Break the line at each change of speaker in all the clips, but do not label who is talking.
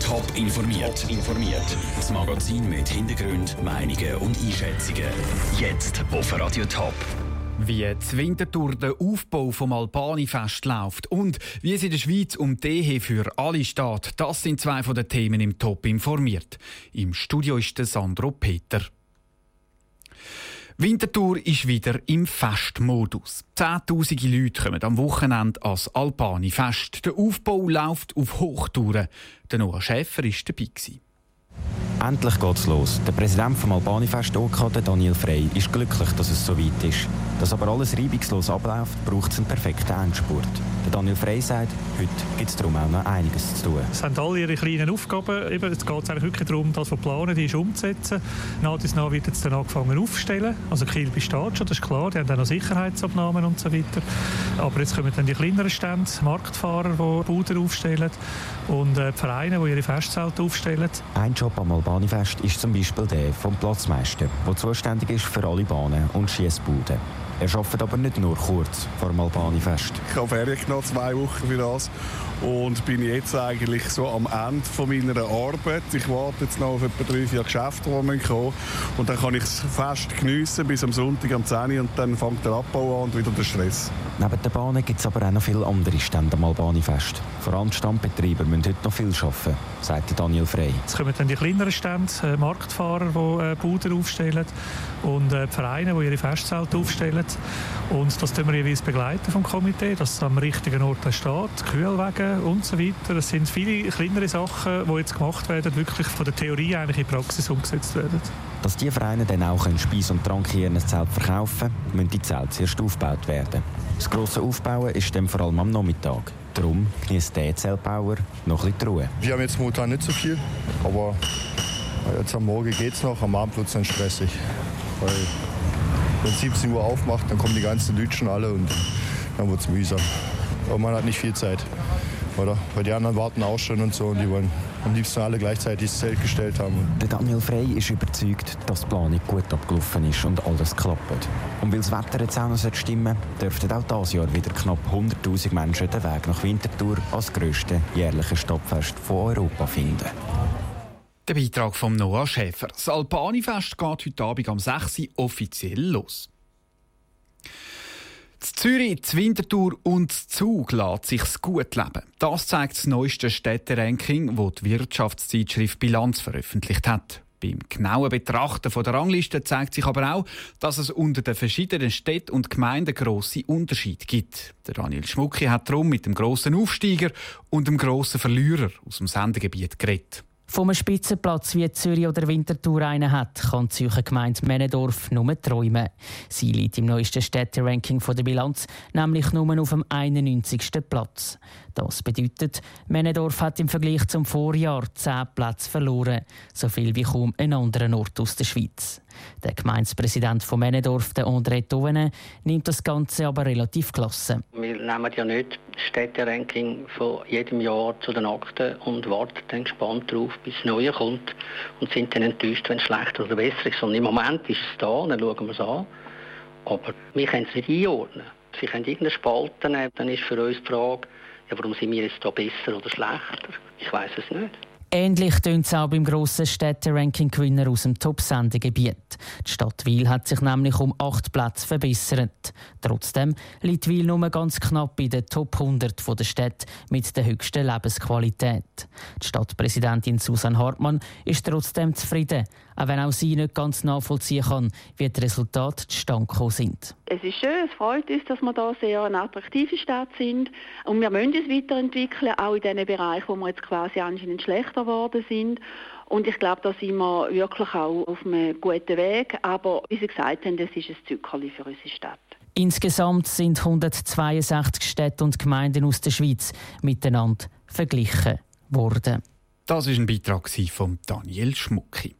Top informiert. informiert. Das Magazin mit Hintergrund, Meinungen und Einschätzungen. Jetzt auf Radio Top.
Wie die Wintertour der Aufbau vom Albani-Fest läuft und wie es in der Schweiz um Ehe für alle steht, das sind zwei von den Themen im Top informiert. Im Studio ist der Sandro Peter. Winterthur ist wieder im Festmodus. Zehntausende Leute kommen am Wochenende ans Albani-Fest. Der Aufbau läuft auf Hochtouren. Der Noah Schäfer war dabei.
Endlich geht's los. Der Präsident vom Albani-Fest OK, Daniel Frey, ist glücklich, dass es so weit ist. Dass aber alles reibungslos abläuft, braucht es einen perfekten Endspurt. Der Daniel Frey sagt, heute gibt es darum auch noch einiges zu tun.
Es haben alle ihre kleinen Aufgaben. Eben, jetzt geht es eigentlich wirklich darum, das, was planen, die ist umzusetzen. Nach und nach wird jetzt dann angefangen aufzustellen. Also Kiel besteht schon, das ist klar. Die haben auch noch Sicherheitsabnahmen und so weiter. Aber jetzt kommen dann die kleineren Stände, Marktfahrer, die Buden aufstellen und äh, die Vereine, die ihre Festzelte aufstellen.
Ein Job am Albani-Fest ist zum Beispiel der vom Platzmeister, der zuständig ist für alle Bahnen und Schiessbuden. Er arbeitet aber nicht nur kurz vor dem Albani-Fest.
Ich habe Ferien genommen, zwei Wochen für das. Und bin jetzt eigentlich so am Ende von meiner Arbeit. Ich warte jetzt noch auf etwa drei, vier Geschäfte, die kommen. Und dann kann ich es fest geniessen bis am Sonntag am 10 Uhr und dann fängt der Abbau an und wieder der Stress.
Neben den Bahnen gibt es aber auch noch viele andere Stände am Albani-Fest. Vor allem Standbetreiber müssen heute noch viel arbeiten, sagt Daniel Frey.
Jetzt kommen dann die kleineren Stände, äh, Marktfahrer, die äh, Buden aufstellen und äh, die Vereine, die ihre Festzelte aufstellen. Und das begleiten wir jeweils begleiten vom Komitee, dass es am richtigen Ort steht, Kühlwege und so weiter. Das sind viele kleinere Sachen, die jetzt gemacht werden, wirklich von der Theorie eigentlich in die Praxis umgesetzt werden.
Dass die Vereine dann auch Speis und Trank hier in Zelt verkaufen können, müssen die Zelte zuerst aufgebaut werden. Das grosse Aufbauen ist dann vor allem am Nachmittag. Darum genießt der Zeltbauer noch ein bisschen Ruhe.
Wir haben jetzt momentan nicht so viel, aber jetzt am Morgen geht es noch, am Abend wird es dann stressig. Weil wenn 17 Uhr aufmacht, dann kommen die ganzen Lütschen alle und dann wird es mühsam. Aber man hat nicht viel Zeit. Oder? Weil die anderen warten auch schon und so und die wollen am liebsten alle gleichzeitig das Zelt gestellt haben.
Der Daniel Frey ist überzeugt, dass die Planung gut abgelaufen ist und alles klappt. Und weil das Wetter jetzt auch noch stimmen dürften auch dieses Jahr wieder knapp 100'000 Menschen den Weg nach Winterthur als grösste jährliche Stadtfest von Europa finden.
Der Beitrag von Noah Schäfer. Das Alpani-Fest geht heute Abend am 6. Uhr offiziell los. Z Zürich, die Winterthur und das Zug lässt sich's gut leben. Das zeigt das neueste Städteranking, das die Wirtschaftszeitschrift Bilanz veröffentlicht hat. Beim genauen Betrachten der Rangliste zeigt sich aber auch, dass es unter den verschiedenen Städten und Gemeinden grosse Unterschiede gibt. Der Daniel Schmucki hat darum mit dem grossen Aufsteiger und dem grossen Verlierer aus dem Sendegebiet geredet.
Vom Spitzenplatz wie Zürich oder Winterthur einen hat, kann die Zürcher Gemeinde Männendorf nur träumen. Sie liegt im neuesten Städteranking der Bilanz nämlich nur auf dem 91. Platz. Das bedeutet, Männendorf hat im Vergleich zum Vorjahr 10 Plätze verloren, so viel wie kaum ein anderer Ort aus der Schweiz. Der Gemeindepräsident von Männendorf, der André Tovene, nimmt das Ganze aber relativ klasse.
Wir nehmen ja nicht Städteranking von jedem Jahr zu den Akten und warten dann gespannt darauf, bis das Neue kommt und sind dann enttäuscht, wenn es schlechter oder besser ist. Und im Moment ist es da, dann schauen wir es an. Aber wir können es nicht einordnen. Sie können irgendeine Spalte nehmen, dann ist für uns die Frage, ja, warum sind wir jetzt da besser oder schlechter? Ich weiß es nicht.
Ähnlich tönt es auch beim grossen Städte-Ranking-Gewinner aus dem Top-Sendegebiet. Die Stadt Wil hat sich nämlich um acht Plätze verbessert. Trotzdem liegt Wil nur ganz knapp in den Top 100 der Städte mit der höchsten Lebensqualität. Die Stadtpräsidentin Susan Hartmann ist trotzdem zufrieden, auch wenn auch sie nicht ganz nachvollziehen kann, wie die Resultate zustande gekommen sind.
Es ist schön, es freut uns, dass wir da sehr eine attraktive Stadt sind und wir müssen uns weiterentwickeln, auch in den Bereichen, wo wir jetzt quasi anscheinend schlechter geworden sind. Und ich glaube, da sind wir wirklich auch auf einem guten Weg. Aber wie Sie gesagt haben, das ist ein Zückerli für unsere Stadt.
Insgesamt sind 162 Städte und Gemeinden aus der Schweiz miteinander verglichen worden.
Das ist ein Beitrag von Daniel Schmucki.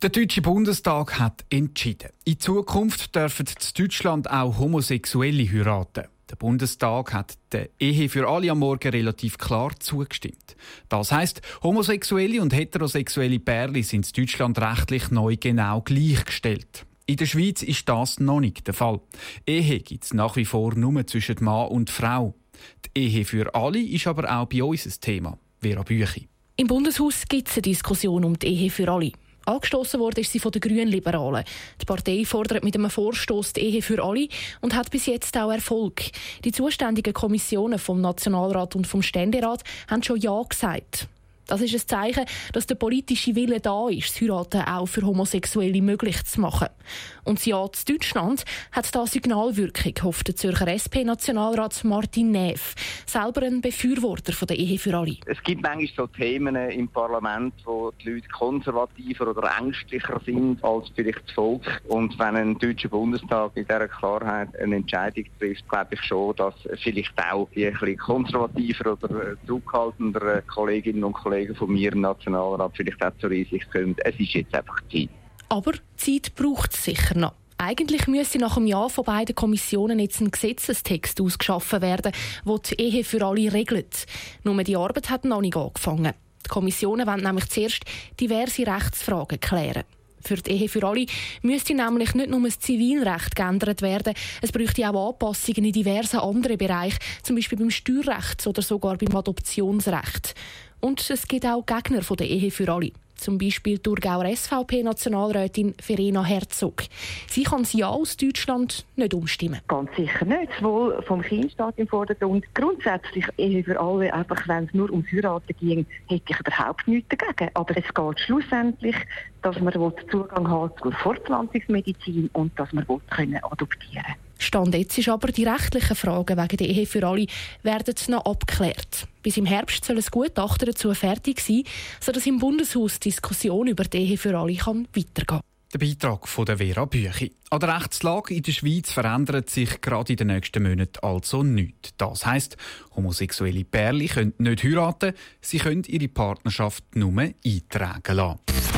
Der Deutsche Bundestag hat entschieden. In Zukunft dürfen in Deutschland auch Homosexuelle heiraten. Der Bundestag hat der Ehe für alle am Morgen relativ klar zugestimmt. Das heißt, homosexuelle und heterosexuelle Pärchen sind in Deutschland rechtlich neu genau gleichgestellt. In der Schweiz ist das noch nicht der Fall. Ehe gibt es nach wie vor nur zwischen Mann und Frau. Die Ehe für alle ist aber auch bei uns ein Thema. Vera Büchi.
Im Bundeshaus gibt es eine Diskussion um die Ehe für alle. Angestoßen wurde sie von den Grünen Liberalen. Die Partei fordert mit einem Vorstoß die Ehe für alle und hat bis jetzt auch Erfolg. Die zuständigen Kommissionen vom Nationalrat und vom Ständerat haben schon Ja gesagt. Das ist ein Zeichen, dass der politische Wille da ist, das Heiraten auch für Homosexuelle möglich zu machen. Und das Ja zu Deutschland hat da Signalwirkung, hofft der Zürcher SP-Nationalrat Martin Neff, selber ein Befürworter von der Ehe für alle.
Es gibt manchmal so Themen im Parlament, wo die Leute konservativer oder ängstlicher sind als vielleicht das Volk. Und wenn ein deutscher Bundestag in dieser Klarheit eine Entscheidung trifft, glaube ich schon, dass vielleicht auch die bisschen konservativer oder zurückhaltender Kolleginnen und Kollegen Kollegen von mir im Nationalrat vielleicht auch zur Einsicht kommen, es ist jetzt einfach Zeit.
Aber Zeit braucht es sicher noch. Eigentlich müsste nach einem Jahr von beiden Kommissionen jetzt ein Gesetzestext ausgeschaffen werden, der die Ehe für alle regelt. Nur die Arbeit hat noch nicht angefangen. Die Kommissionen wollen nämlich zuerst diverse Rechtsfragen klären. Für die Ehe für alle müsste nämlich nicht nur das Zivilrecht geändert werden, es bräuchte auch Anpassungen in diversen anderen Bereichen, zum Beispiel beim Steuerrecht oder sogar beim Adoptionsrecht. Und es gibt auch Gegner von der Ehe für alle. Zum Beispiel die Thurgauer SVP-Nationalrätin Verena Herzog. Sie kann das Ja aus Deutschland nicht umstimmen.
Ganz sicher nicht. Sowohl vom Kind steht im Vordergrund. Grundsätzlich Ehe für alle, einfach wenn es nur ums Heiraten ging, hätte ich überhaupt nichts dagegen. Aber es geht schlussendlich, dass man Zugang hat zur Fortpflanzungsmedizin und dass man adoptieren kann.
Stand jetzt ist aber, die rechtlichen Fragen wegen der Ehe für alle werden noch abgeklärt. Bis im Herbst soll ein Gutachten dazu fertig sein, sodass im Bundeshaus die Diskussion über die Ehe für alle kann weitergehen.
Der Beitrag von der Vera Büchi. An der Rechtslage in der Schweiz verändert sich gerade in den nächsten Monaten also nichts. Das heisst, homosexuelle Pärchen können nicht heiraten, sie können ihre Partnerschaft nur eintragen lassen.